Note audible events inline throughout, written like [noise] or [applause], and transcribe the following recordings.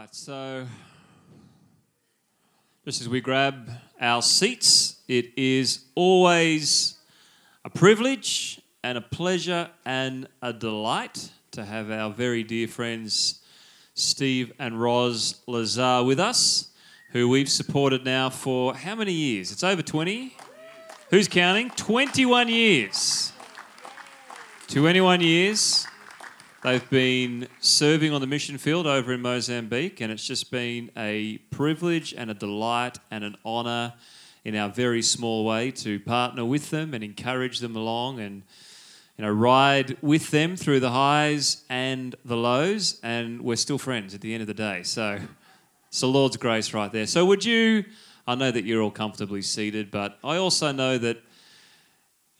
right, so just as we grab our seats, it is always a privilege and a pleasure and a delight to have our very dear friends Steve and Roz Lazar with us, who we've supported now for how many years? It's over 20. Who's counting? 21 years. 21 years. They've been serving on the mission field over in Mozambique, and it's just been a privilege and a delight and an honour in our very small way to partner with them and encourage them along and you know ride with them through the highs and the lows and we're still friends at the end of the day. So it's the lord's grace right there. So would you i know that you're all comfortably seated but i also know that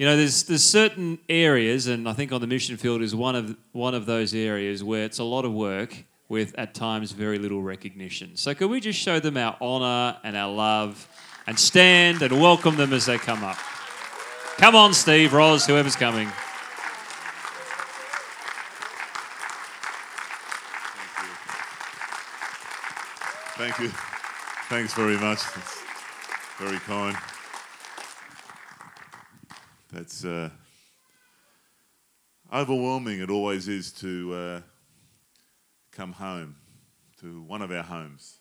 you know, there's there's certain areas, and I think on the mission field is one of one of those areas where it's a lot of work with at times very little recognition. So could we just show them our honour and our love, and stand and welcome them as they come up? Come on, Steve, Roz, whoever's coming. Thank you. Thanks very much. That's very kind. That's uh, overwhelming. It always is to uh, come home to one of our homes,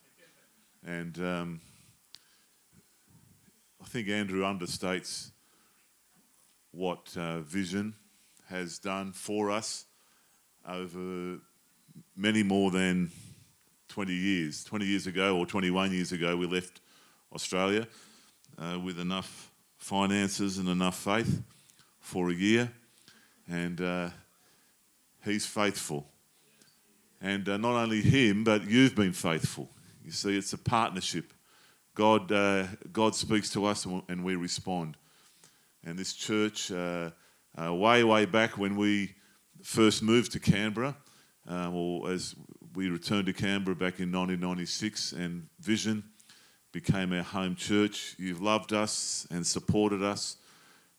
and um, I think Andrew understates what uh, Vision has done for us over many more than 20 years. 20 years ago, or 21 years ago, we left Australia uh, with enough finances and enough faith for a year, and uh, he's faithful. And uh, not only him, but you've been faithful. You see, it's a partnership. God, uh, God speaks to us and we respond. And this church, uh, uh, way, way back when we first moved to Canberra, uh, or as we returned to Canberra back in 1996, and Vision became our home church. You've loved us and supported us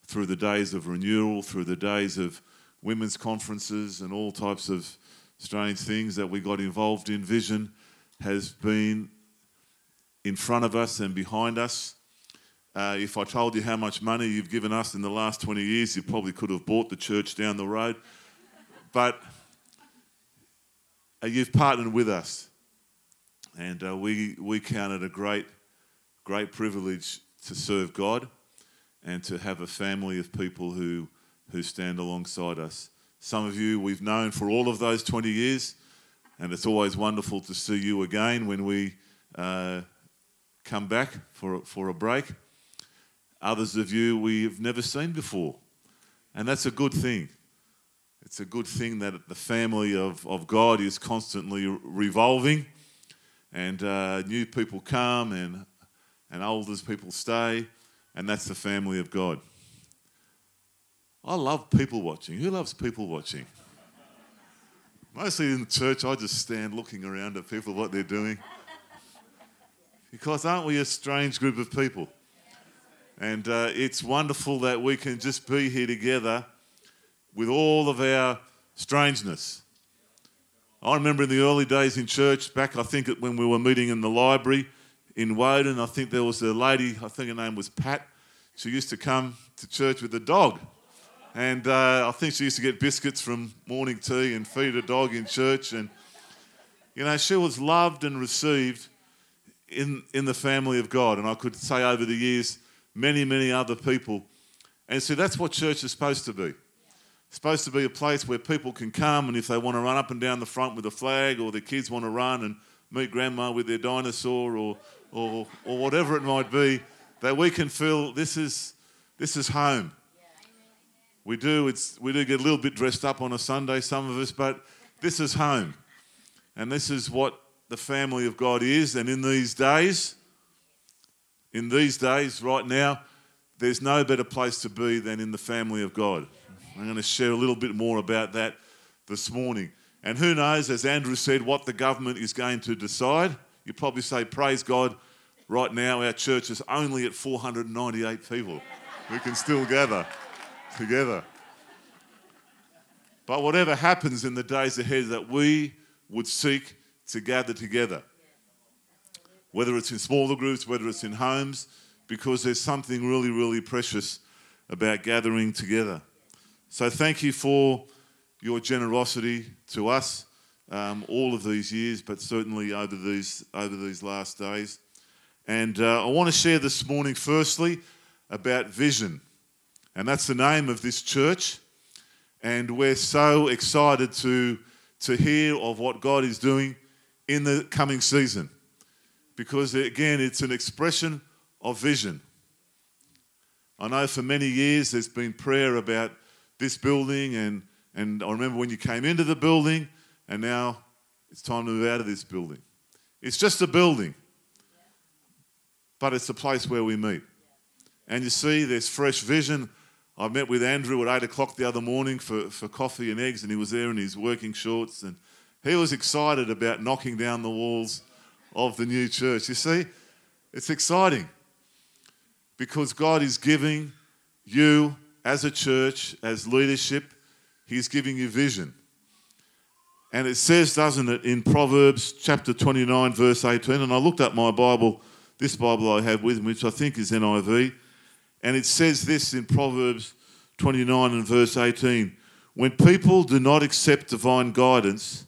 through the days of renewal, through the days of women's conferences and all types of strange things that we got involved in. Vision has been in front of us and behind us. Uh, if I told you how much money you've given us in the last 20 years, you probably could have bought the church down the road. But uh, you've partnered with us, and uh, we, we count it a great great privilege to serve God and to have a family of people who, who stand alongside us. Some of you we've known for all of those 20 years, and it's always wonderful to see you again when we uh, come back for, for a break. Others of you we've never seen before, and that's a good thing. It's a good thing that the family of, of God is constantly revolving, and uh, new people come, and and old as people stay, and that's the family of God. I love people watching. Who loves people watching? Mostly in the church, I just stand looking around at people, what they're doing. Because aren't we a strange group of people? And uh, it's wonderful that we can just be here together with all of our strangeness. I remember in the early days in church, back I think when we were meeting in the library, in Woden. I think there was a lady, I think her name was Pat. She used to come to church with a dog. And uh, I think she used to get biscuits from morning tea and feed a dog in church. And, you know, she was loved and received in, in the family of God. And I could say over the years, many, many other people. And so that's what church is supposed to be. It's supposed to be a place where people can come and if they want to run up and down the front with a flag or their kids want to run and meet grandma with their dinosaur or or, or whatever it might be, that we can feel this is, this is home. We do, it's, we do get a little bit dressed up on a Sunday, some of us, but this is home. And this is what the family of God is. And in these days, in these days, right now, there's no better place to be than in the family of God. I'm going to share a little bit more about that this morning. And who knows, as Andrew said, what the government is going to decide. You'd probably say, Praise God, right now our church is only at 498 people. We can still gather together. But whatever happens in the days ahead, that we would seek to gather together. whether it's in smaller groups, whether it's in homes, because there's something really, really precious about gathering together. So thank you for your generosity to us um, all of these years, but certainly over these over these last days. And uh, I want to share this morning, firstly, about vision, and that's the name of this church. And we're so excited to to hear of what God is doing in the coming season, because again, it's an expression of vision. I know for many years there's been prayer about this building, and, and I remember when you came into the building, and now it's time to move out of this building. It's just a building, but it's a place where we meet. And you see, there's fresh vision. I met with Andrew at 8 o'clock the other morning for, for coffee and eggs, and he was there in his working shorts, and he was excited about knocking down the walls of the new church. You see, it's exciting because God is giving you as a church, as leadership, He's giving you vision. And it says, doesn't it, in Proverbs chapter 29, verse 18, and I looked up my Bible, this Bible I have with me, which I think is NIV, and it says this in Proverbs 29 and verse 18 When people do not accept divine guidance,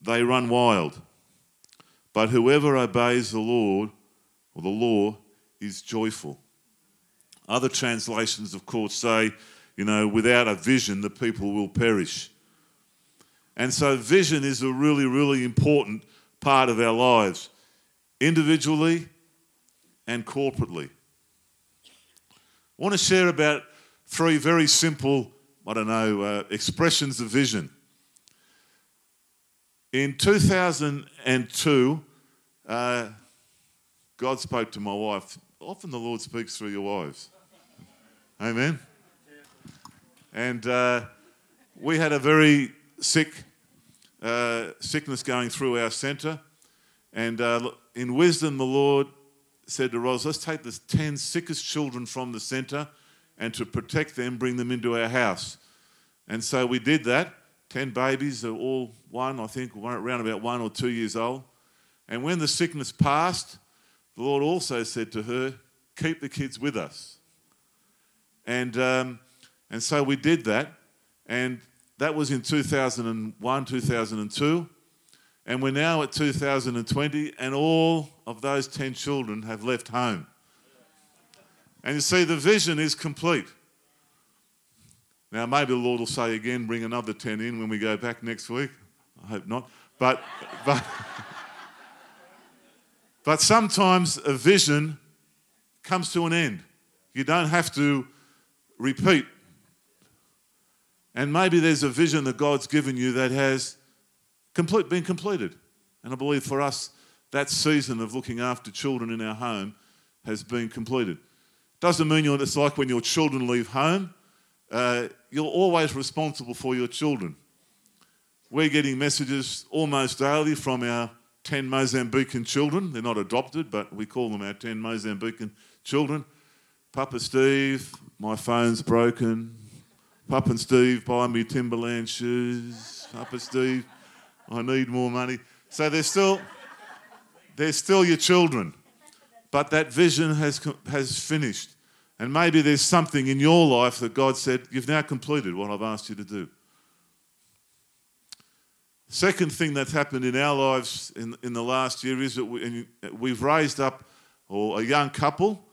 they run wild. But whoever obeys the Lord or the law is joyful. Other translations, of course, say, you know, without a vision, the people will perish. And so, vision is a really, really important part of our lives, individually and corporately. I want to share about three very simple, I don't know, uh, expressions of vision. In 2002, uh, God spoke to my wife. Often the Lord speaks through your wives. Amen. And uh, we had a very sick uh, sickness going through our centre. And uh, in wisdom, the Lord said to Roz, let's take the 10 sickest children from the centre and to protect them, bring them into our house. And so we did that. 10 babies, are all one, I think, around about one or two years old. And when the sickness passed, the Lord also said to her, Keep the kids with us. And, um, and so we did that. And that was in 2001, 2002. And we're now at 2020, and all of those 10 children have left home. And you see, the vision is complete. Now, maybe the Lord will say again, bring another 10 in when we go back next week. I hope not. But, [laughs] but, but sometimes a vision comes to an end. You don't have to repeat. And maybe there's a vision that God's given you that has complete, been completed. And I believe for us, that season of looking after children in our home has been completed. Doesn't mean you're, it's like when your children leave home, uh, you're always responsible for your children. We're getting messages almost daily from our 10 Mozambican children. They're not adopted, but we call them our 10 Mozambican children. Papa Steve, my phone's broken. Papa and Steve, buy me Timberland shoes. Papa Steve, I need more money. So they're still, they're still your children. But that vision has, has finished. And maybe there's something in your life that God said, You've now completed what I've asked you to do. Second thing that's happened in our lives in, in the last year is that we, we've raised up or a young couple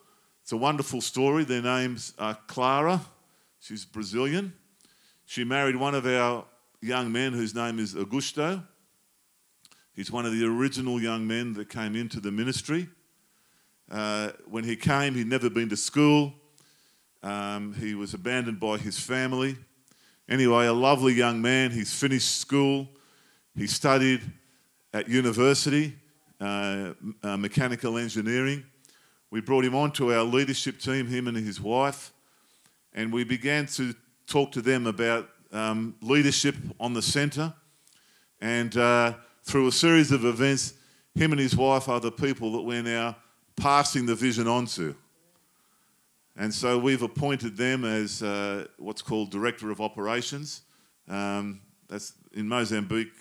it's a wonderful story. Their names are Clara. She's Brazilian. She married one of our young men whose name is Augusto. He's one of the original young men that came into the ministry. Uh, when he came, he'd never been to school. Um, he was abandoned by his family. Anyway, a lovely young man. He's finished school. He studied at university, uh, uh, mechanical engineering. We brought him onto our leadership team, him and his wife, and we began to talk to them about um, leadership on the centre. And uh, through a series of events, him and his wife are the people that we're now passing the vision on to. And so we've appointed them as uh, what's called Director of Operations. Um, that's in Mozambique.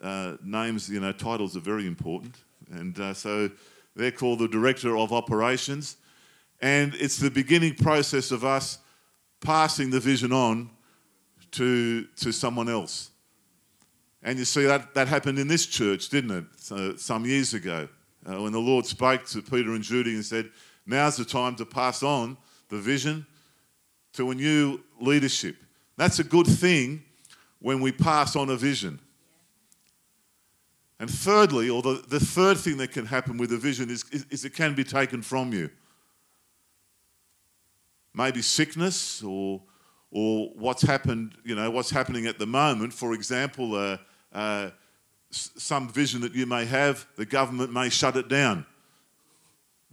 Uh, names, you know, titles are very important. And uh, so They're called the Director of Operations. And it's the beginning process of us passing the vision on to, to someone else. And you see, that, that happened in this church, didn't it, so, some years ago, uh, when the Lord spoke to Peter and Judy and said, Now's the time to pass on the vision to a new leadership. That's a good thing when we pass on a vision. And thirdly, or the, the third thing that can happen with a vision is, is, is it can be taken from you. Maybe sickness or, or what's happened, you know, what's happening at the moment. For example, uh, uh, some vision that you may have, the government may shut it down.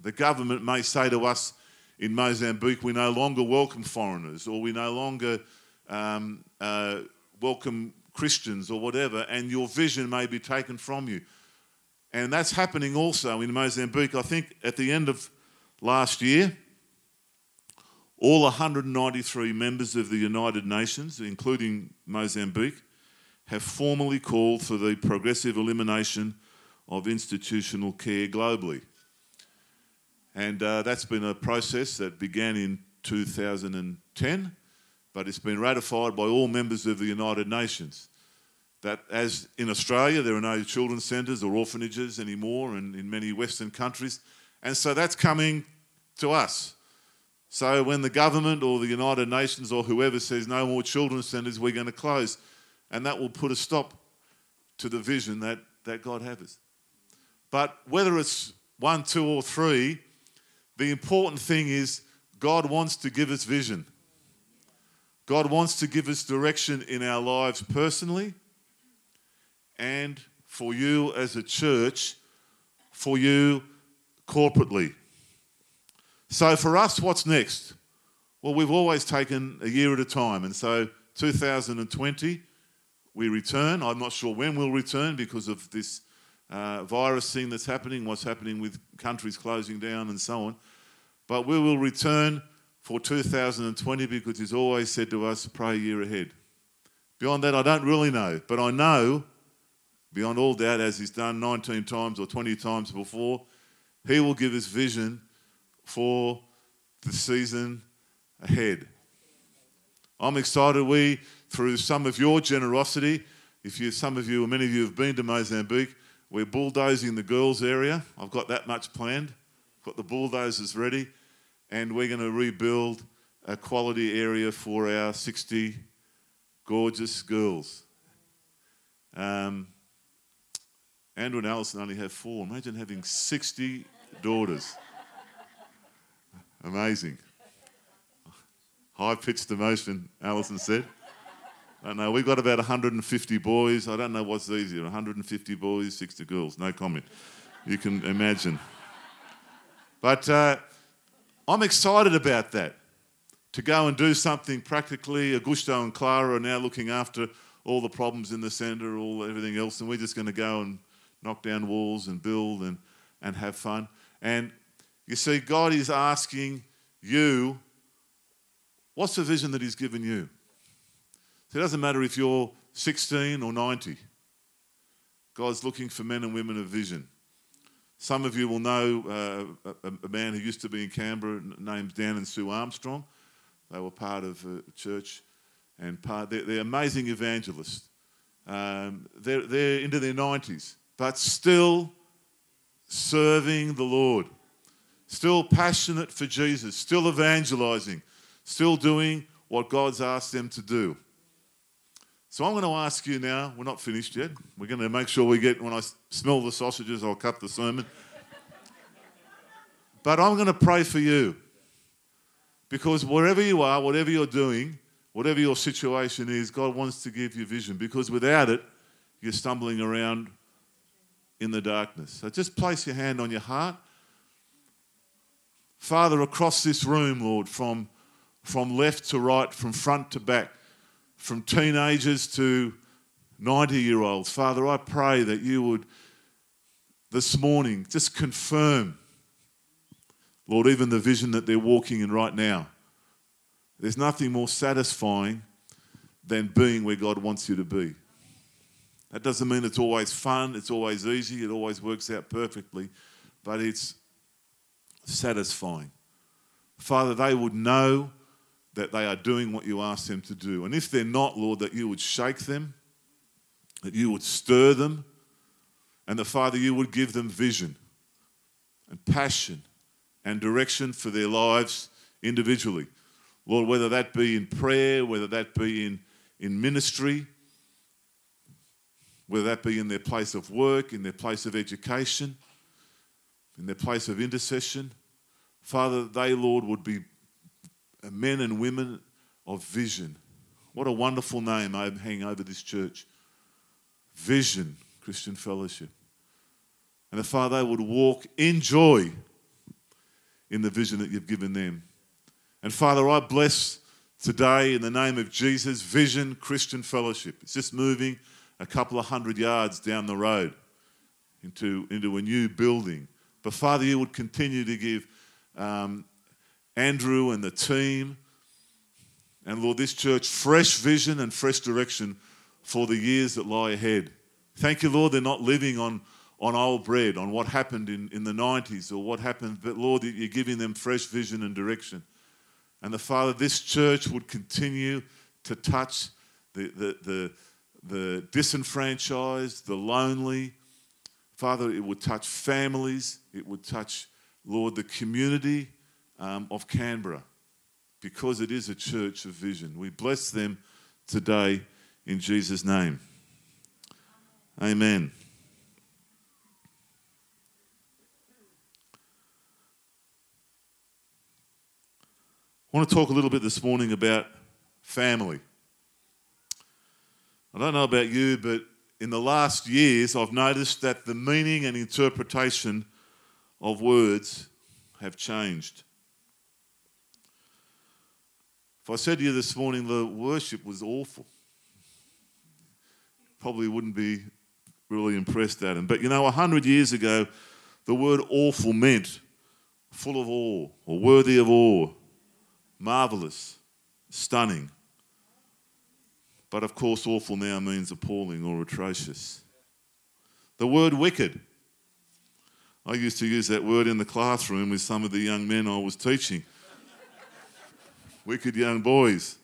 The government may say to us in Mozambique, we no longer welcome foreigners, or we no longer um, uh, welcome Christians, or whatever, and your vision may be taken from you. And that's happening also in Mozambique. I think at the end of last year, all 193 members of the United Nations, including Mozambique, have formally called for the progressive elimination of institutional care globally. And uh, that's been a process that began in 2010, but it's been ratified by all members of the United Nations. That, as in Australia, there are no children's centres or orphanages anymore, and in many Western countries. And so that's coming to us. So when the government or the United Nations or whoever says no more children's centres, we're going to close. And that will put a stop to the vision that, that God has. But whether it's one, two, or three, the important thing is God wants to give us vision. God wants to give us direction in our lives personally and for you as a church, for you corporately. So for us, what's next? Well, we've always taken a year at a time. And so 2020, we return. I'm not sure when we'll return because of this uh, virus thing that's happening, what's happening with countries closing down and so on. But we will return for 2020 because He's always said to us, pray a year ahead. Beyond that, I don't really know. But I know, beyond all doubt, as He's done 19 times or 20 times before, He will give us vision for the season ahead. I'm excited. We, through some of your generosity, if you, some of you, or many of you have been to Mozambique, we're bulldozing the girls' area. I've got that much planned. I've Got the bulldozers ready, and we're going to rebuild a quality area for our 60 gorgeous girls. Um, Andrew and Alison only have four. Imagine having 60 daughters. Amazing. High pitched emotion, Alison said. I know we've got about 150 boys. I don't know what's easier 150 boys, 60 girls. No comment. You can imagine. But uh, I'm excited about that to go and do something practically. Augusto and Clara are now looking after all the problems in the centre, all everything else, and we're just going to go and knock down walls and build and, and have fun. And you see, God is asking you, what's the vision that He's given you? So it doesn't matter if you're 16 or 90. God's looking for men and women of vision. Some of you will know uh, a, a, man who used to be in Canberra named Dan and Sue Armstrong. They were part of a church and part, they're, they're amazing evangelists. Um, they're, they're into their 90s, but still serving the Lord still passionate for Jesus, still evangelizing, still doing what God's asked them to do. So I'm going to ask you now, we're not finished yet. We're going to make sure we get, when I smell the sausages, I'll cut the sermon. but I'm going to pray for you. Because wherever you are, whatever you're doing, whatever your situation is, God wants to give you vision. Because without it, you're stumbling around in the darkness. So just place your hand on your heart Father, across this room, Lord, from, from left to right, from front to back, from teenagers to 90 year olds, Father, I pray that you would this morning just confirm, Lord, even the vision that they're walking in right now. There's nothing more satisfying than being where God wants you to be. That doesn't mean it's always fun, it's always easy, it always works out perfectly. but it's satisfying. Father, they would know that they are doing what you ask them to do. And if they're not, Lord, that you would shake them, that you would stir them, and that, Father, you would give them vision and passion and direction for their lives individually. Lord, whether that be in prayer, whether that be in, in ministry, whether that be in their place of work, in their place of education, in their place of intercession. Father, they, Lord, would be men and women of vision. What a wonderful name I hang over this church. Vision, Christian Fellowship. And the Father, they would walk in joy in the vision that you've given them. And Father, I bless today in the name of Jesus, Vision Christian Fellowship. It's just moving a couple of hundred yards down the road into, into a new building. But Father, you would continue to give um, Andrew and the team and Lord, this church fresh vision and fresh direction for the years that lie ahead. Thank you, Lord, they're not living on, on old bread, on what happened in, in the 90s or what happened, but Lord, you're giving them fresh vision and direction. And the Father, this church would continue to touch the, the, the, the disenfranchised, the lonely. Father, it would touch families, it would touch, Lord, the community um, of Canberra because it is a church of vision. We bless them today in Jesus' name. Amen. I want to talk a little bit this morning about family. I don't know about you, but in the last years, I've noticed that the meaning and interpretation of words have changed. If I said to you this morning the worship was awful, probably wouldn't be really impressed at him. But you know, a hundred years ago, the word awful meant full of awe or worthy of awe, marvelous, stunning. But of course, awful now means appalling or atrocious. The word wicked. I used to use that word in the classroom with some of the young men I was teaching. wicked young boys.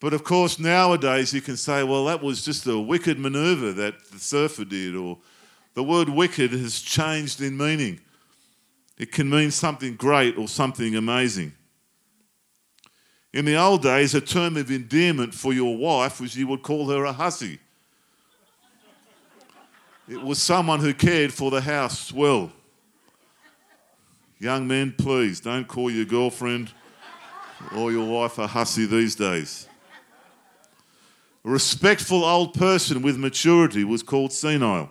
But of course, nowadays you can say, well, that was just a wicked maneuver that the surfer did, or the word wicked has changed in meaning. It can mean something great or something amazing. In the old days, a term of endearment for your wife was you would call her a hussy. It was someone who cared for the house well. Young men, please don't call your girlfriend or your wife a hussy these days. A respectful old person with maturity was called senile.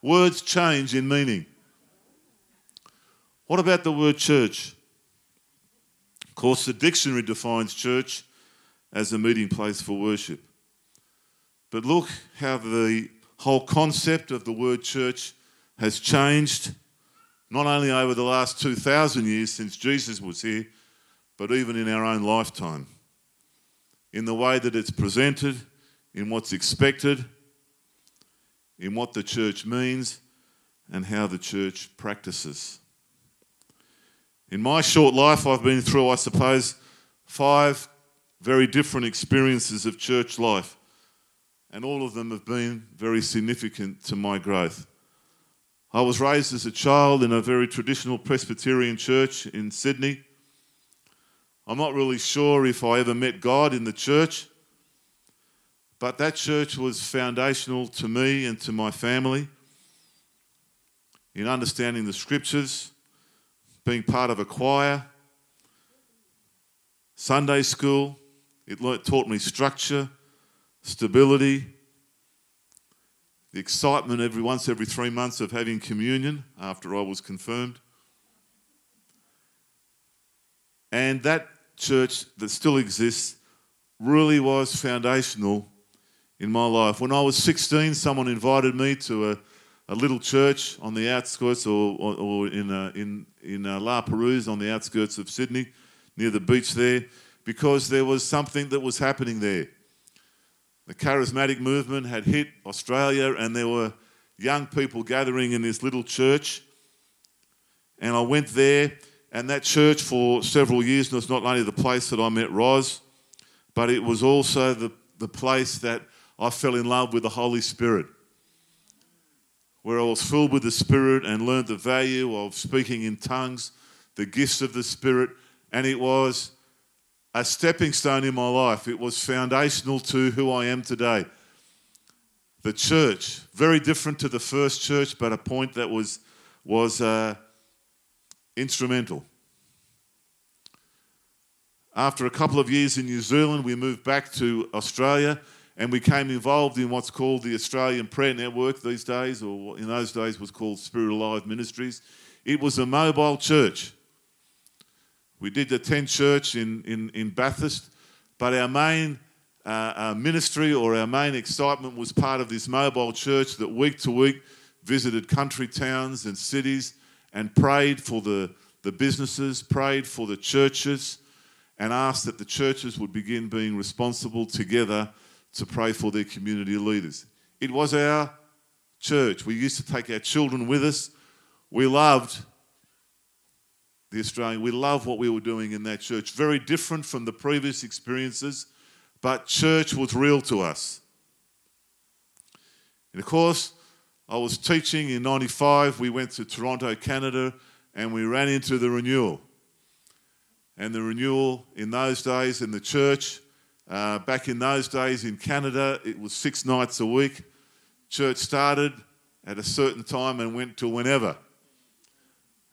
Words change in meaning. What about the word church? Of course, the dictionary defines church as a meeting place for worship. But look how the whole concept of the word church has changed, not only over the last 2,000 years since Jesus was here, but even in our own lifetime. In the way that it's presented, in what's expected, in what the church means, and how the church practices. In my short life, I've been through, I suppose, five very different experiences of church life, and all of them have been very significant to my growth. I was raised as a child in a very traditional Presbyterian church in Sydney. I'm not really sure if I ever met God in the church, but that church was foundational to me and to my family in understanding the scriptures being part of a choir, Sunday school. It taught me structure, stability, the excitement every once every three months of having communion after I was confirmed. And that church that still exists really was foundational in my life. When I was 16, someone invited me to a a little church on the outskirts or, or, or in, uh, in, in uh, La Perouse on the outskirts of Sydney, near the beach there, because there was something that was happening there. The charismatic movement had hit Australia, and there were young people gathering in this little church. And I went there, and that church for several years was not only the place that I met Roz, but it was also the, the place that I fell in love with the Holy Spirit, where I was filled with the Spirit and learned the value of speaking in tongues, the gifts of the Spirit, and it was a stepping stone in my life. It was foundational to who I am today. The church, very different to the first church, but a point that was, was uh, instrumental. After a couple of years in New Zealand, we moved back to Australia and we came involved in what's called the Australian Prayer Network these days, or in those days was called Spirit Alive Ministries. It was a mobile church. We did attend church in, in, in Bathurst, but our main uh, our ministry or our main excitement was part of this mobile church that week to week visited country towns and cities and prayed for the, the businesses, prayed for the churches, and asked that the churches would begin being responsible together to pray for their community leaders. It was our church. We used to take our children with us. We loved the Australian. We love what we were doing in that church. Very different from the previous experiences, but church was real to us. And of course, I was teaching in 95. We went to Toronto, Canada, and we ran into the renewal. And the renewal in those days in the church, uh, back in those days in Canada, it was six nights a week. Church started at a certain time and went to whenever.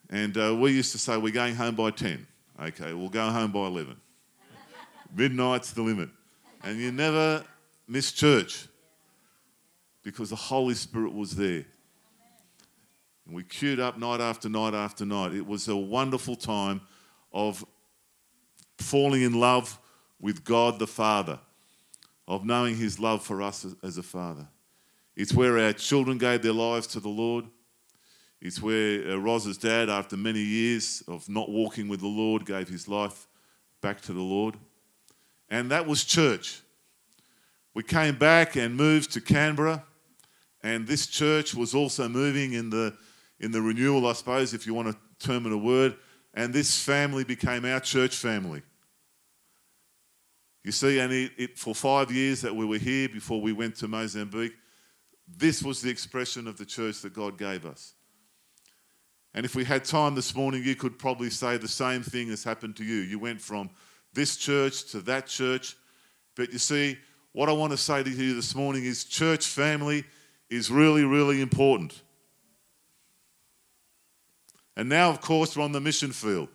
And uh, we used to say, we're going home by 10. Okay, we'll go home by 11. Midnight's the limit. And you never miss church because the Holy Spirit was there. And we queued up night after night after night. It was a wonderful time of falling in love with God the Father, of knowing His love for us as a Father. It's where our children gave their lives to the Lord. It's where uh, Roz's dad, after many years of not walking with the Lord, gave his life back to the Lord. And that was church. We came back and moved to Canberra, and this church was also moving in the, in the renewal, I suppose, if you want to term it a word. And this family became our church family. You see, and it, it, for five years that we were here before we went to Mozambique, this was the expression of the church that God gave us. And if we had time this morning, you could probably say the same thing has happened to you. You went from this church to that church. But you see, what I want to say to you this morning is church family is really, really important. And now, of course, we're on the mission field.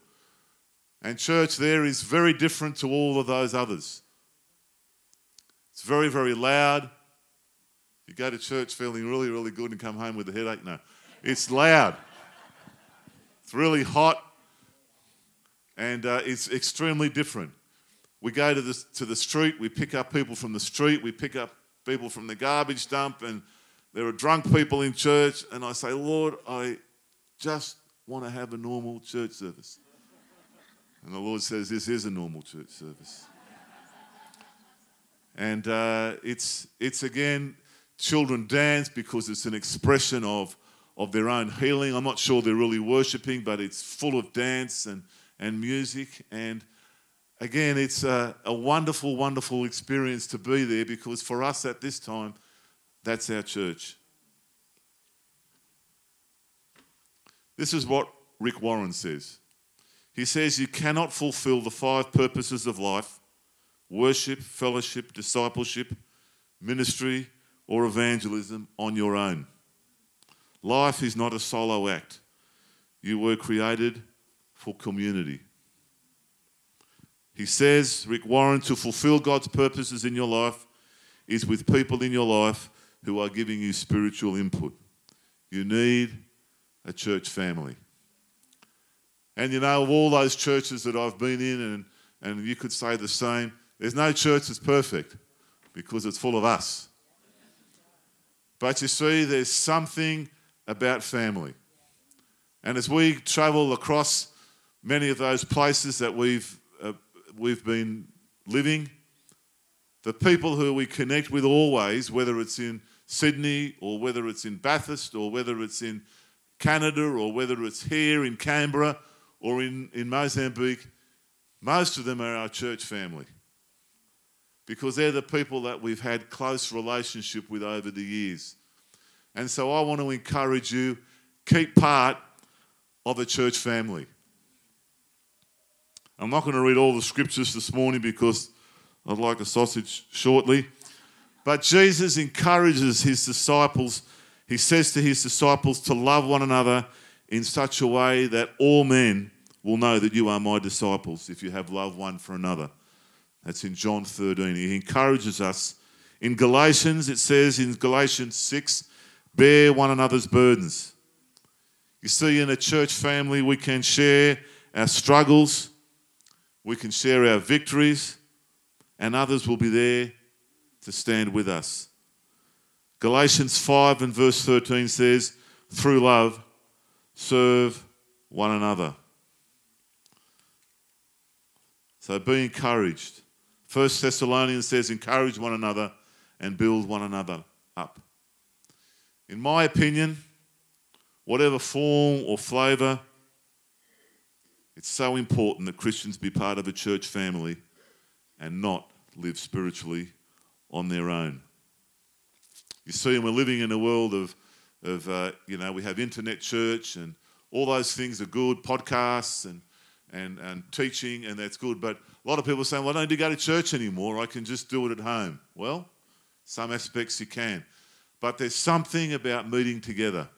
And church there is very different to all of those others. It's very, very loud. You go to church feeling really, really good and come home with a headache. No, it's loud. It's really hot and uh, it's extremely different. We go to the, to the street, we pick up people from the street, we pick up people from the garbage dump, and there are drunk people in church. And I say, Lord, I just want to have a normal church service. And the Lord says, This is a normal church service. and uh, it's, it's again, children dance because it's an expression of of their own healing. I'm not sure they're really worshiping, but it's full of dance and, and music. And again, it's a, a wonderful, wonderful experience to be there because for us at this time, that's our church. This is what Rick Warren says. He says, You cannot fulfill the five purposes of life worship, fellowship, discipleship, ministry, or evangelism on your own. Life is not a solo act. You were created for community. He says, Rick Warren, to fulfill God's purposes in your life is with people in your life who are giving you spiritual input. You need a church family. And you know, of all those churches that I've been in, and, and you could say the same, there's no church that's perfect because it's full of us. But you see, there's something about family. And as we travel across many of those places that we've, uh, we've been living, the people who we connect with always, whether it's in Sydney or whether it's in Bathurst or whether it's in Canada or whether it's here in Canberra or in, in Mozambique, most of them are our church family because they're the people that we've had close relationship with over the years. And so I want to encourage you keep part of a church family. I'm not going to read all the scriptures this morning because I'd like a sausage shortly. But Jesus encourages his disciples, he says to his disciples to love one another in such a way that all men will know that you are my disciples if you have love one for another. That's in John 13. He encourages us. In Galatians, it says in Galatians 6, bear one another's burdens. You see, in a church family, we can share our struggles, we can share our victories, and others will be there to stand with us. Galatians 5 and verse 13 says, through love, serve one another. So be encouraged. First Thessalonians says, encourage one another and build one another up. In my opinion, whatever form or flavour, it's so important that Christians be part of a church family and not live spiritually on their own. You see, we're living in a world of, of uh, you know, we have internet church and all those things are good, podcasts and, and, and teaching, and that's good. But a lot of people are saying, well, I don't need to go to church anymore. I can just do it at home. Well, some aspects you can. But there's something about meeting together.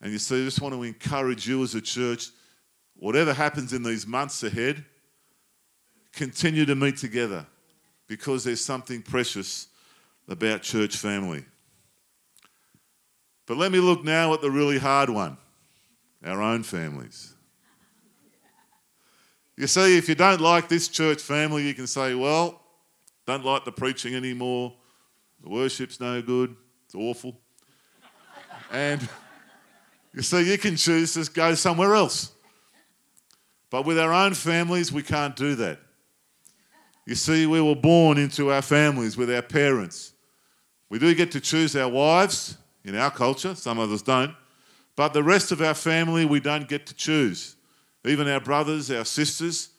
And you see, I just want to encourage you as a church, whatever happens in these months ahead, continue to meet together because there's something precious about church family. But let me look now at the really hard one our own families. You see, if you don't like this church family, you can say, well, don't like the preaching anymore. The worship's no good. It's awful. and you see, you can choose to go somewhere else. But with our own families, we can't do that. You see, we were born into our families with our parents. We do get to choose our wives in our culture, some of us don't. But the rest of our family, we don't get to choose even our brothers, our sisters.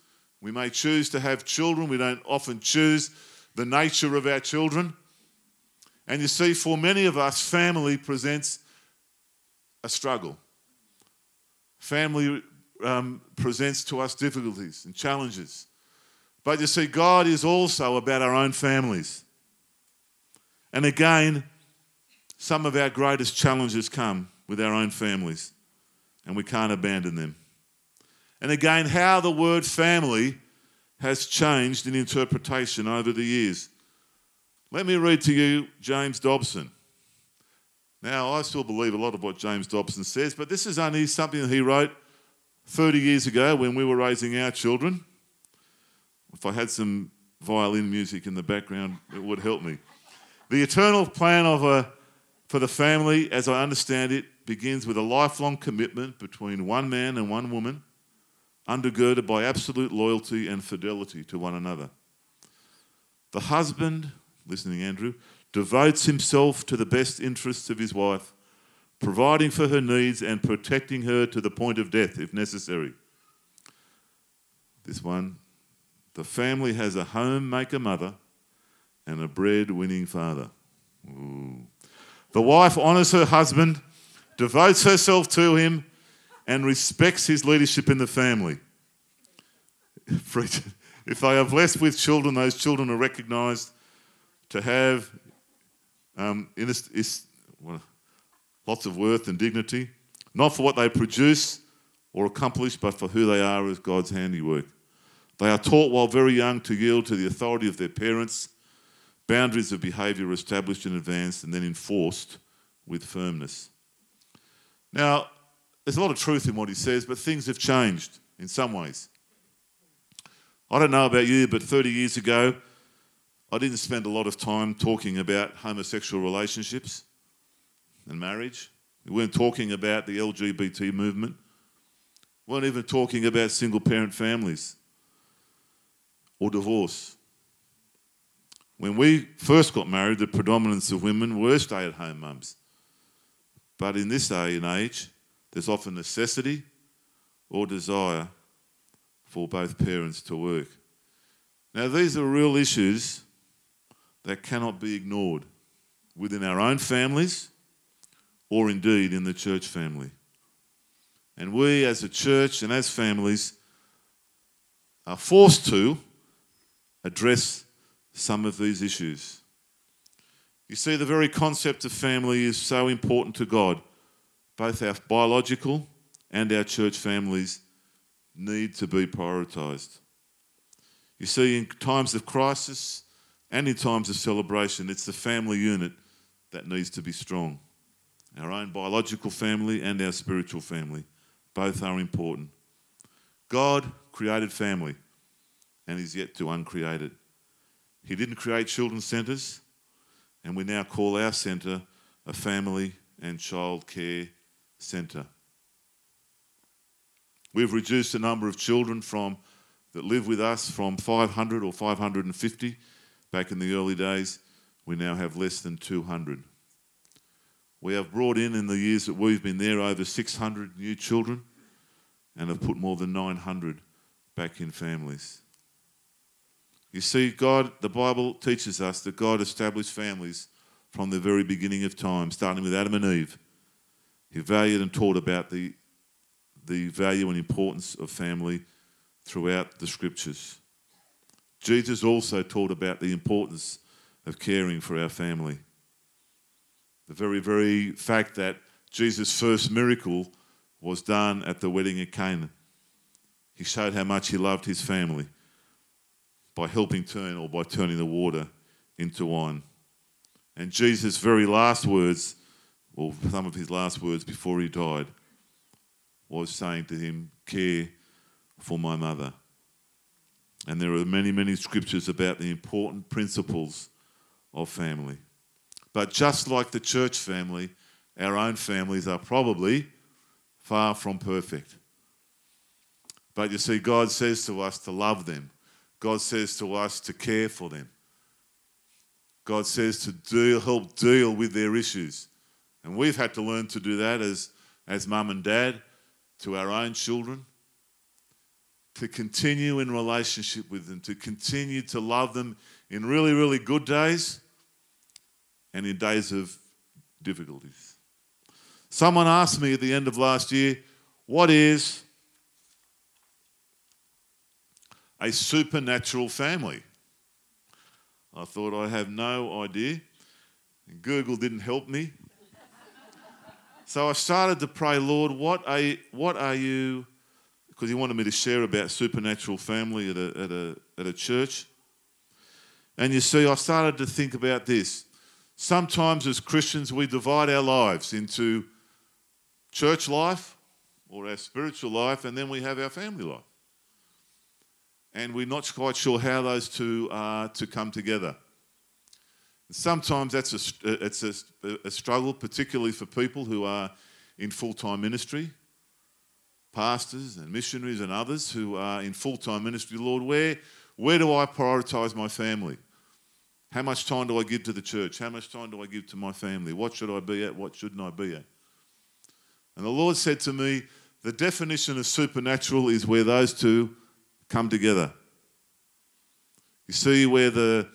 We may choose to have children, we don't often choose the nature of our children. And you see, for many of us, family presents a struggle. Family um, presents to us difficulties and challenges. But you see, God is also about our own families. And again, some of our greatest challenges come with our own families, and we can't abandon them. And again, how the word family has changed in interpretation over the years. Let me read to you James Dobson. Now, I still believe a lot of what James Dobson says, but this is only something that he wrote 30 years ago when we were raising our children. If I had some violin music in the background, it would help me. The eternal plan of a, for the family, as I understand it, begins with a lifelong commitment between one man and one woman undergirded by absolute loyalty and fidelity to one another. The husband, listening, Andrew, devotes himself to the best interests of his wife, providing for her needs and protecting her to the point of death if necessary. This one, the family has a homemaker mother and a breadwinning father. Ooh. The wife honours her husband, devotes herself to him, and respects his leadership in the family. [laughs] If they are blessed with children, those children are recognised to have um, is, well, lots of worth and dignity, not for what they produce or accomplish, but for who they are as God's handiwork. They are taught while very young to yield to the authority of their parents. Boundaries of behaviour are established in advance and then enforced with firmness. Now, there's a lot of truth in what he says, but things have changed in some ways. I don't know about you, but 30 years ago, I didn't spend a lot of time talking about homosexual relationships and marriage. We weren't talking about the LGBT movement. We weren't even talking about single parent families or divorce. When we first got married, the predominance of women were stay at home mums. But in this day and age, there's often necessity or desire for both parents to work. Now, these are real issues that cannot be ignored within our own families or indeed in the church family. And we as a church and as families are forced to address some of these issues. You see, the very concept of family is so important to God. Both our biological and our church families need to be prioritised. You see, in times of crisis and in times of celebration, it's the family unit that needs to be strong. Our own biological family and our spiritual family, both are important. God created family and is yet to uncreate it. He didn't create children's centres, and we now call our centre a family and child care centre. We've reduced the number of children from that live with us from 500 or 550 back in the early days. We now have less than 200. We have brought in, in the years that we've been there, over 600 new children and have put more than 900 back in families. You see, God, the Bible teaches us that God established families from the very beginning of time, starting with Adam and Eve. He valued and taught about the, the value and importance of family throughout the scriptures. Jesus also taught about the importance of caring for our family. The very, very fact that Jesus' first miracle was done at the wedding at Cana. He showed how much he loved his family by helping turn or by turning the water into wine. And Jesus' very last words, or some of his last words before he died, was saying to him, Care for my mother. And there are many, many scriptures about the important principles of family. But just like the church family, our own families are probably far from perfect. But you see, God says to us to love them God says to us to care for them. God says to deal, help deal with their issues. And we've had to learn to do that as, as mum and dad to our own children, to continue in relationship with them, to continue to love them in really, really good days and in days of difficulties. Someone asked me at the end of last year, What is a supernatural family. I thought I have no idea. Google didn't help me. so I started to pray, Lord, what are, what are you? Because he wanted me to share about supernatural family at a, at, a, at a church. And you see, I started to think about this. Sometimes as Christians, we divide our lives into church life or our spiritual life, and then we have our family life and we're not quite sure how those two are to come together. Sometimes that's a, it's a, a struggle, particularly for people who are in full time ministry, pastors and missionaries and others who are in full time ministry. Lord, where, where do I prioritize my family? How much time do I give to the church? How much time do I give to my family? What should I be at? What shouldn't I be at? And the Lord said to me, the definition of supernatural is where those two come together. You see where the,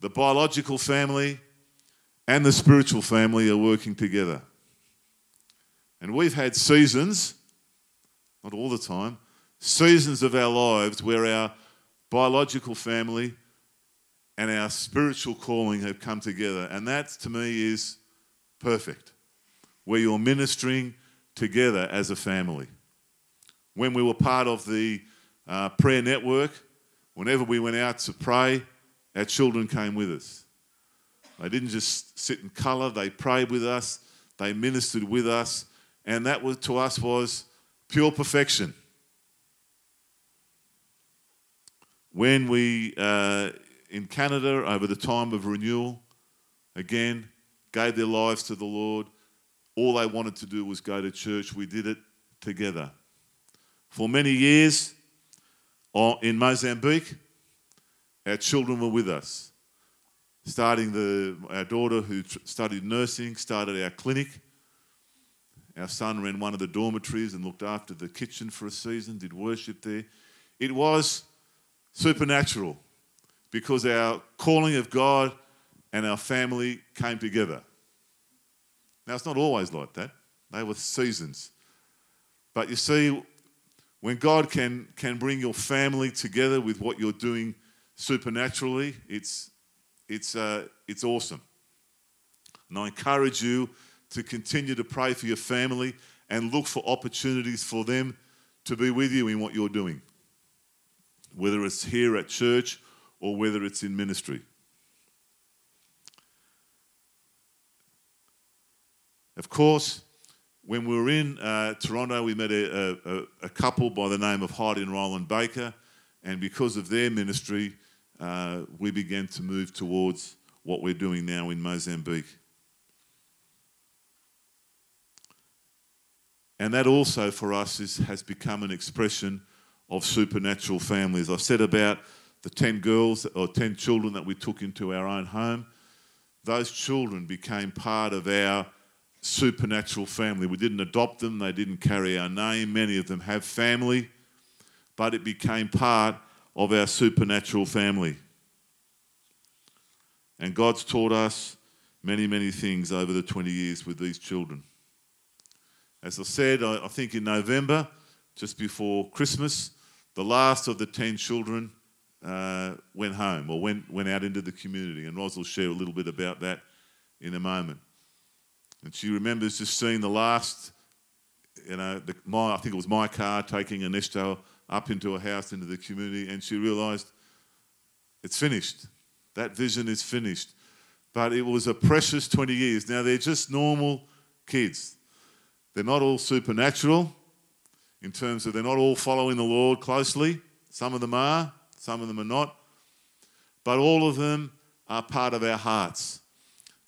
the biological family and the spiritual family are working together. And we've had seasons, not all the time, seasons of our lives where our biological family and our spiritual calling have come together. And that, to me, is perfect. Where you're ministering together as a family. When we were part of the uh, prayer network, whenever we went out to pray, our children came with us. They didn't just sit and colour, they prayed with us, they ministered with us, and that was, to us was pure perfection. When we, uh, in Canada, over the time of renewal, again, gave their lives to the Lord, all they wanted to do was go to church. We did it together. For many years, in Mozambique, our children were with us. starting the our daughter who studied nursing started our clinic. Our son ran one of the dormitories and looked after the kitchen for a season, did worship there. It was supernatural because our calling of God and our family came together. Now, it's not always like that, they were seasons. But you see, when God can, can bring your family together with what you're doing supernaturally, it's, it's, uh, it's awesome. And I encourage you to continue to pray for your family and look for opportunities for them to be with you in what you're doing, whether it's here at church or whether it's in ministry. Of course, when we were in uh, Toronto, we met a, a, a, couple by the name of Heidi and Rolland Baker, and because of their ministry, uh, we began to move towards what we're doing now in Mozambique. And that also for us is, has become an expression of supernatural families. I said about the 10 girls or 10 children that we took into our own home. Those children became part of our supernatural family. We didn't adopt them, they didn't carry our name. Many of them have family, but it became part of our supernatural family. And God's taught us many, many things over the 20 years with these children. As I said, I, I think in November, just before Christmas, the last of the 10 children uh, went home or went, went out into the community. And Roz will share a little bit about that in a moment. And she remembers just seeing the last, you know, the, my, I think it was my car taking Ernesto up into a house into the community, and she realised it's finished. That vision is finished. But it was a precious 20 years. Now, they're just normal kids. They're not all supernatural in terms of they're not all following the Lord closely. Some of them are, some of them are not. But all of them are part of our hearts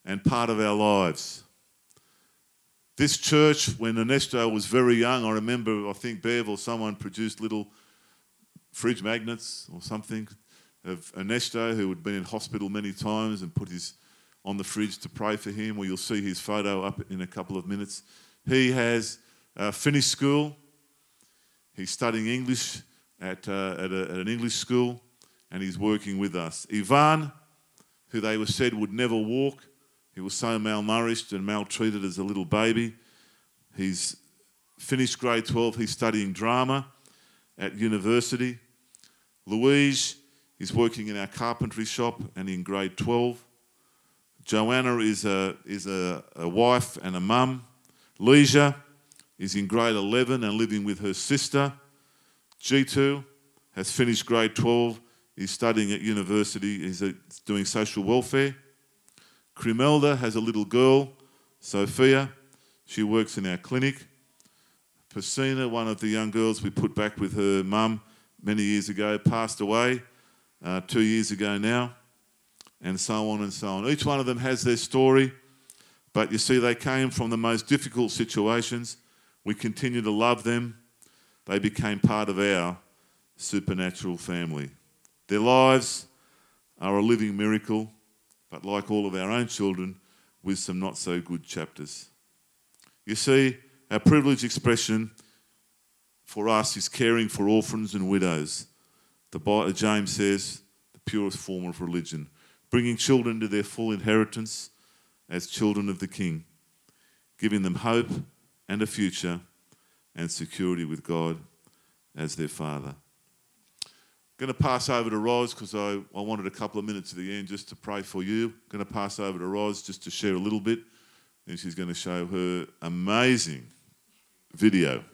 and part of our lives. This church, when Ernesto was very young, I remember, I think Bev or someone produced little fridge magnets or something of Ernesto, who had been in hospital many times and put his on the fridge to pray for him, or you'll see his photo up in a couple of minutes. He has uh, finished school. He's studying English at, uh, at, a, at, an English school, and he's working with us. Ivan, who they were said would never walk, he was so malnourished and maltreated as a little baby. He's finished grade 12. He's studying drama at university. Louise is working in our carpentry shop and in grade 12. Joanna is a, is a, a wife and a mum. Leisha is in grade 11 and living with her sister. G2 has finished grade 12. He's studying at university. He's doing social welfare. Crimelda has a little girl, Sophia. She works in our clinic. Persina, one of the young girls we put back with her mum many years ago, passed away uh, two years ago now, and so on and so on. Each one of them has their story, but you see, they came from the most difficult situations. We continue to love them. They became part of our supernatural family. Their lives are a living miracle but like all of our own children, with some not so good chapters. You see, our privileged expression for us is caring for orphans and widows. The James says, the purest form of religion, bringing children to their full inheritance as children of the King, giving them hope and a future and security with God as their Father I'm going to pass over to Roz because I, I wanted a couple of minutes at the end just to pray for you. I'm going to pass over to Roz just to share a little bit. And she's going to show her amazing video.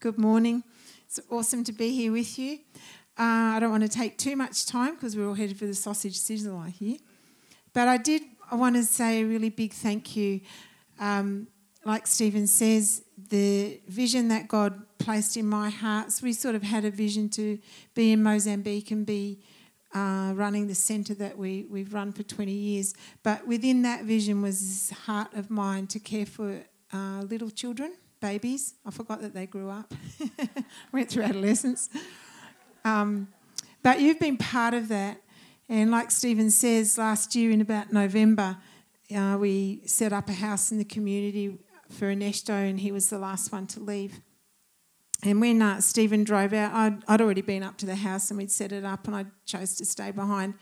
Good morning. It's awesome to be here with you. Uh, I don't want to take too much time because we're all headed for the sausage sizzler here. But I did. I want to say a really big thank you. Um, like Stephen says, the vision that God placed in my heart. So we sort of had a vision to be in Mozambique and be uh, running the centre that we, we've run for 20 years. But within that vision was this heart of mine to care for uh, little children, babies. I forgot that they grew up, [laughs] went through adolescence. Um, But you've been part of that. And like Stephen says, last year in about November, uh, we set up a house in the community for Ernesto, and he was the last one to leave. And when uh, Stephen drove out, I'd, I'd, already been up to the house and we'd set it up, and I chose to stay behind.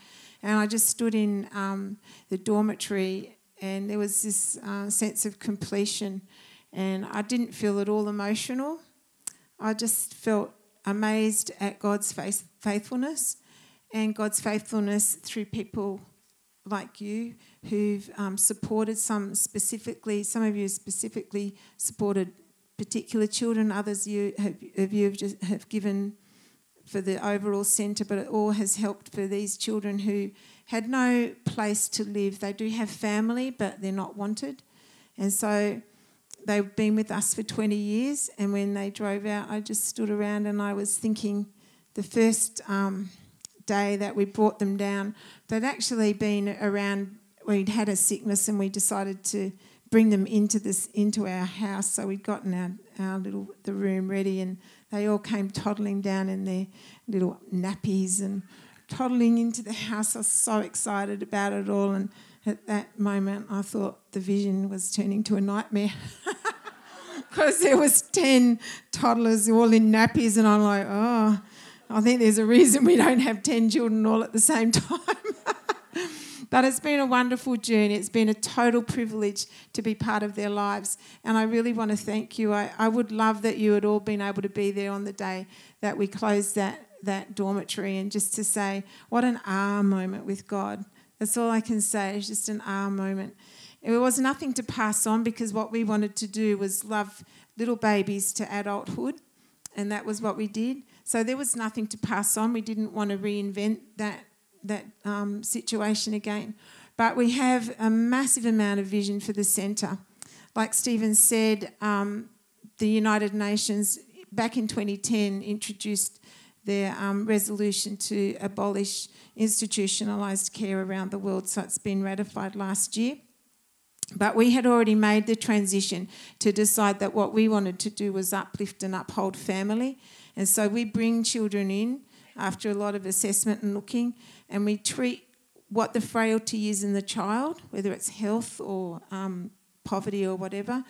And I just stood in um, the dormitory, and there was this uh, sense of completion. And I didn't feel at all emotional. I just felt amazed at God's faithfulness and God's faithfulness through people like you who've um, supported some specifically, some of you specifically supported particular children, others you have, of you have, just, have given for the overall centre, but it all has helped for these children who had no place to live. They do have family, but they're not wanted. And so they've been with us for 20 years. And when they drove out, I just stood around and I was thinking the first. Um, day that we brought them down. They'd actually been around, we'd had a sickness and we decided to bring them into this into our house. So we'd gotten our, our little the room ready and they all came toddling down in their little nappies and toddling into the house. I was so excited about it all and at that moment I thought the vision was turning to a nightmare. [laughs] Because there was 10 toddlers all in nappies and I'm like, oh, I think there's a reason we don't have 10 children all at the same [laughs] time. but it's been a wonderful journey. It's been a total privilege to be part of their lives. And I really want to thank you. I, I would love that you had all been able to be there on the day that we closed that, that dormitory and just to say, what an ah moment with God. That's all I can say. It's just an ah moment. It was nothing to pass on because what we wanted to do was love little babies to adulthood. And that was what we did. So there was nothing to pass on. We didn't want to reinvent that that um, situation again. But we have a massive amount of vision for the centre. Like Stephen said, um, the United Nations back in 2010 introduced their um, resolution to abolish institutionalised care around the world. So it's been ratified last year. But we had already made the transition to decide that what we wanted to do was uplift and uphold family and so we bring children in after a lot of assessment and looking, and we treat what the frailty is in the child, whether it's health or um, poverty or whatever.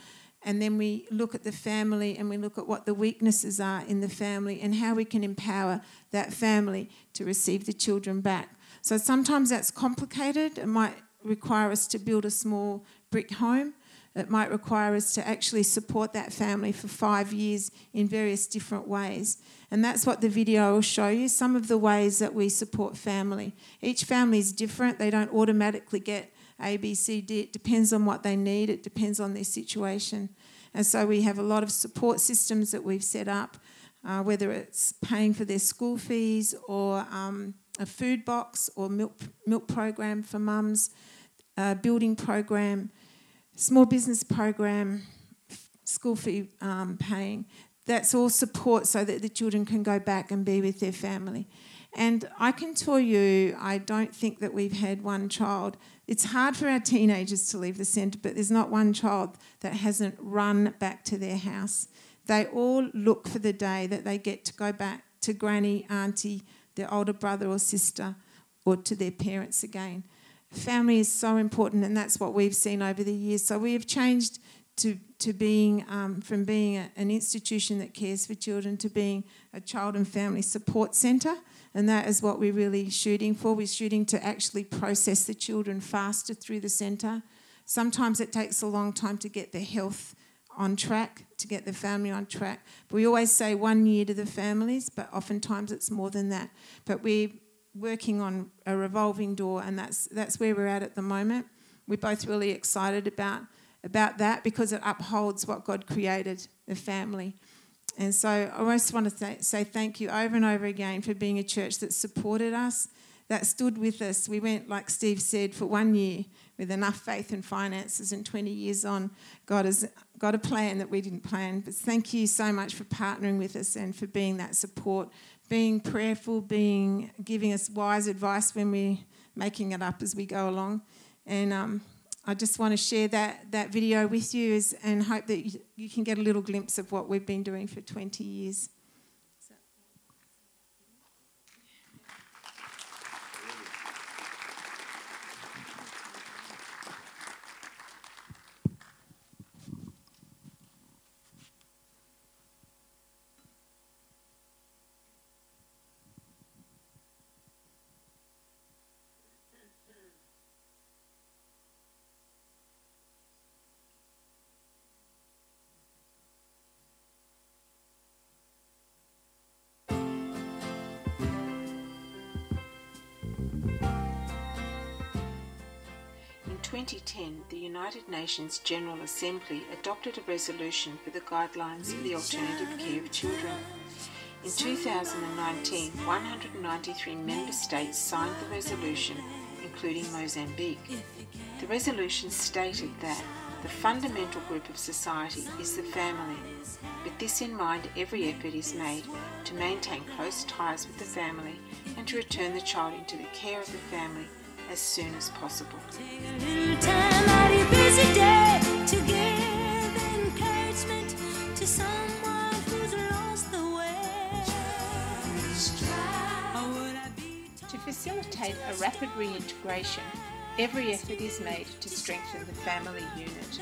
And then we look at the family and we look at what the weaknesses are in the family and how we can empower that family to receive the children back. So sometimes that's complicated. It might require us to build a small brick home. It might require us to actually support that family for five years in various different ways. And that's what the video will show you some of the ways that we support family. Each family is different, they don't automatically get A, B, C, D. It depends on what they need, it depends on their situation. And so we have a lot of support systems that we've set up, uh, whether it's paying for their school fees or um, a food box or milk, milk program for mums, a building program small business program, school fee um, paying. That's all support so that the children can go back and be with their family. And I can tell you, I don't think that we've had one child. It's hard for our teenagers to leave the centre, but there's not one child that hasn't run back to their house. They all look for the day that they get to go back to granny, auntie, their older brother or sister, or to their parents again family is so important, and that's what we've seen over the years. So we have changed to, to being um, from being a, an institution that cares for children to being a child and family support centre, and that is what we're really shooting for. We're shooting to actually process the children faster through the centre. Sometimes it takes a long time to get the health on track, to get the family on track. But we always say one year to the families, but oftentimes it's more than that. But we're working on a revolving door, and that's that's where we're at at the moment. We're both really excited about about that because it upholds what God created, the family. And so I just want to say thank you over and over again for being a church that supported us, that stood with us. We went, like Steve said, for one year with enough faith and finances, and 20 years on, God has got a plan that we didn't plan. But thank you so much for partnering with us and for being that support being prayerful, being giving us wise advice when we're making it up as we go along. And um, I just want to share that, that video with you and hope that you, you can get a little glimpse of what we've been doing for 20 years. United Nations General Assembly adopted a resolution for the guidelines for the alternative care of children. In 2019, 193 member states signed the resolution, including Mozambique. The resolution stated that the fundamental group of society is the family. With this in mind, every effort is made to maintain close ties with the family and to return the child into the care of the family as soon as possible. To facilitate a rapid reintegration, every effort is made to strengthen the family unit.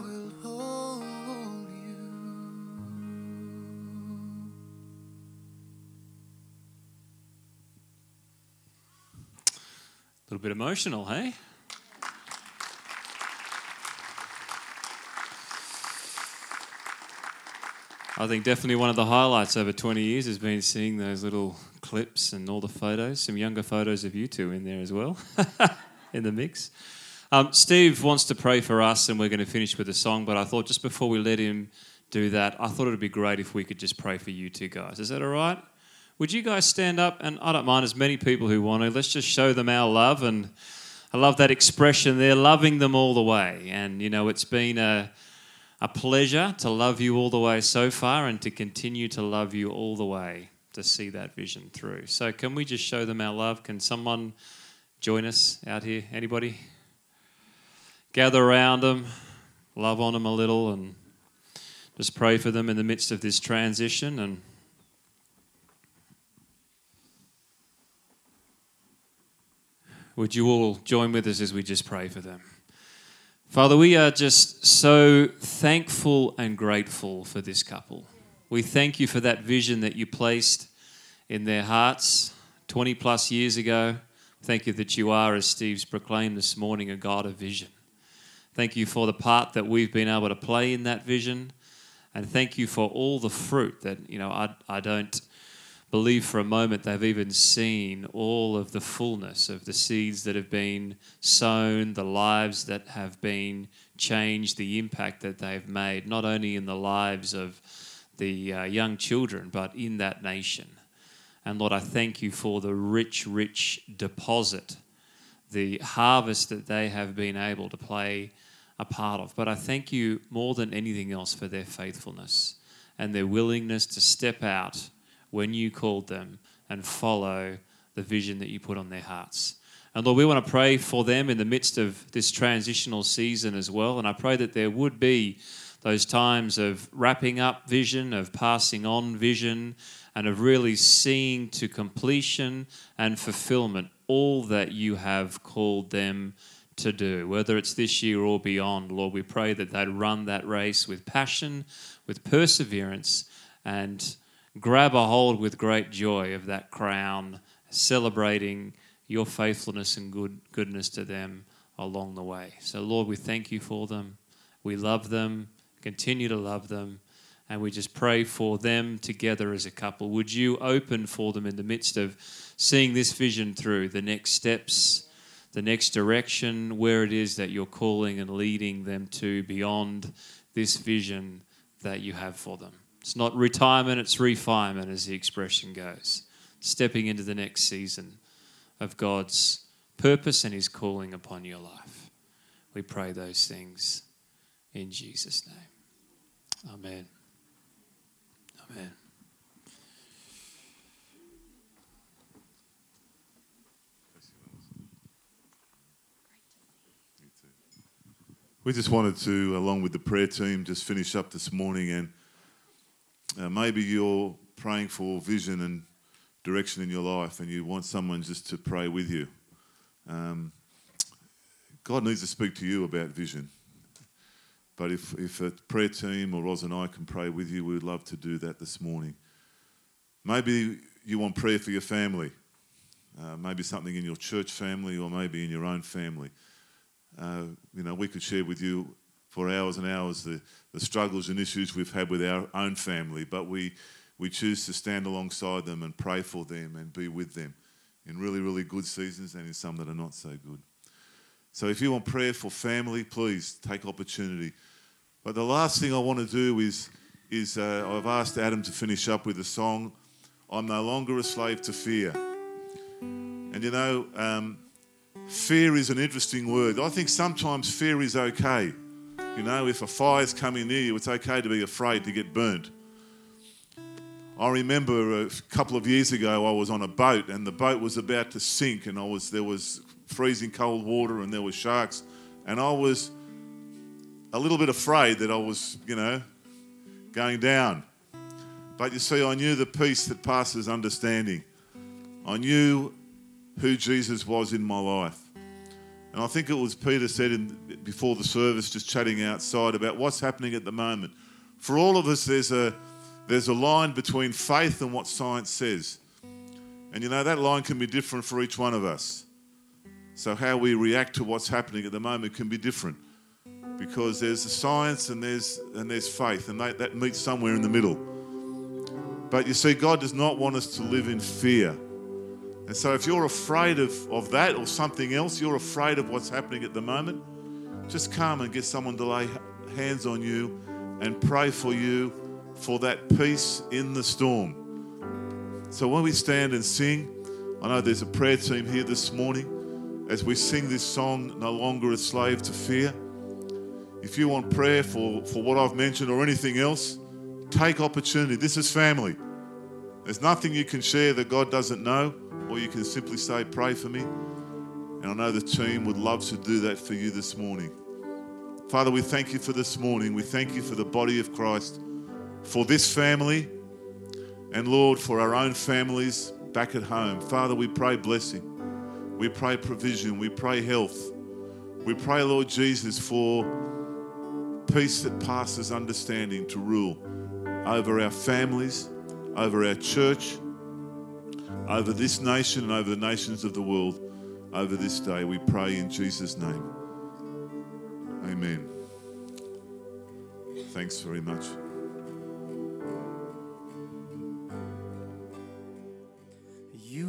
Will hold you. A little bit emotional, hey? I think definitely one of the highlights over 20 years has been seeing those little clips and all the photos, some younger photos of you two in there as well, [laughs] in the mix. Um, Steve wants to pray for us, and we're going to finish with a song. But I thought just before we let him do that, I thought it would be great if we could just pray for you two guys. Is that all right? Would you guys stand up? And I don't mind as many people who want to. Let's just show them our love. And I love that expression there, loving them all the way. And, you know, it's been a, a pleasure to love you all the way so far and to continue to love you all the way to see that vision through. So, can we just show them our love? Can someone join us out here? Anybody? Gather around them, love on them a little, and just pray for them in the midst of this transition. And would you all join with us as we just pray for them? Father, we are just so thankful and grateful for this couple. We thank you for that vision that you placed in their hearts 20 plus years ago. Thank you that you are, as Steve's proclaimed this morning, a God of vision. Thank you for the part that we've been able to play in that vision. And thank you for all the fruit that, you know, I, I don't believe for a moment they've even seen all of the fullness of the seeds that have been sown, the lives that have been changed, the impact that they've made, not only in the lives of the uh, young children, but in that nation. And Lord, I thank you for the rich, rich deposit, the harvest that they have been able to play a part of. But I thank you more than anything else for their faithfulness and their willingness to step out when you called them and follow the vision that you put on their hearts. And Lord, we want to pray for them in the midst of this transitional season as well. And I pray that there would be those times of wrapping up vision, of passing on vision, and of really seeing to completion and fulfillment all that you have called them to do, whether it's this year or beyond. Lord, we pray that they'd run that race with passion, with perseverance, and grab a hold with great joy of that crown, celebrating your faithfulness and good goodness to them along the way. So, Lord, we thank you for them. We love them, continue to love them, and we just pray for them together as a couple. Would you open for them in the midst of seeing this vision through the next steps, the next direction, where it is that you're calling and leading them to beyond this vision that you have for them? It's not retirement, it's refinement, as the expression goes. Stepping into the next season of God's purpose and His calling upon your life. We pray those things in Jesus' name. Amen. Amen. We just wanted to, along with the prayer team, just finish up this morning and uh, maybe you're praying for vision and direction in your life and you want someone just to pray with you. Um, God needs to speak to you about vision. But if, if a prayer team or Roz and I can pray with you, we would love to do that this morning. Maybe you want prayer for your family, uh, maybe something in your church family or maybe in your own family. Uh, you know, we could share with you for hours and hours the, the struggles and issues we've had with our own family, but we, we choose to stand alongside them and pray for them and be with them in really, really good seasons and in some that are not so good. So if you want prayer for family, please take opportunity. But the last thing I want to do is, is uh, I've asked Adam to finish up with a song, I'm No Longer a Slave to Fear. And you know, um, fear is an interesting word. I think sometimes fear is okay. You know, if a fire's coming near you, it's okay to be afraid to get burnt. I remember a couple of years ago, I was on a boat and the boat was about to sink, and I was there was freezing cold water and there were sharks, and I was a little bit afraid that I was, you know, going down. But you see, I knew the peace that passes understanding. I knew who Jesus was in my life. And I think it was Peter said in, before the service, just chatting outside about what's happening at the moment. For all of us, there's a, there's a line between faith and what science says. And you know, that line can be different for each one of us. So, how we react to what's happening at the moment can be different because there's the science and there's, and there's faith, and they, that meets somewhere in the middle. But you see, God does not want us to live in fear. And so if you're afraid of, of that or something else, you're afraid of what's happening at the moment, just come and get someone to lay hands on you and pray for you for that peace in the storm. So when we stand and sing, I know there's a prayer team here this morning as we sing this song, No Longer a Slave to Fear. If you want prayer for, for what I've mentioned or anything else, take opportunity. This is family. There's nothing you can share that God doesn't know, or you can simply say, Pray for me. And I know the team would love to do that for you this morning. Father, we thank you for this morning. We thank you for the body of Christ, for this family, and Lord, for our own families back at home. Father, we pray blessing. We pray provision. We pray health. We pray, Lord Jesus, for peace that passes understanding to rule over our families, over our church, over this nation, and over the nations of the world over this day. We pray in Jesus' name. Amen. Thanks very much. You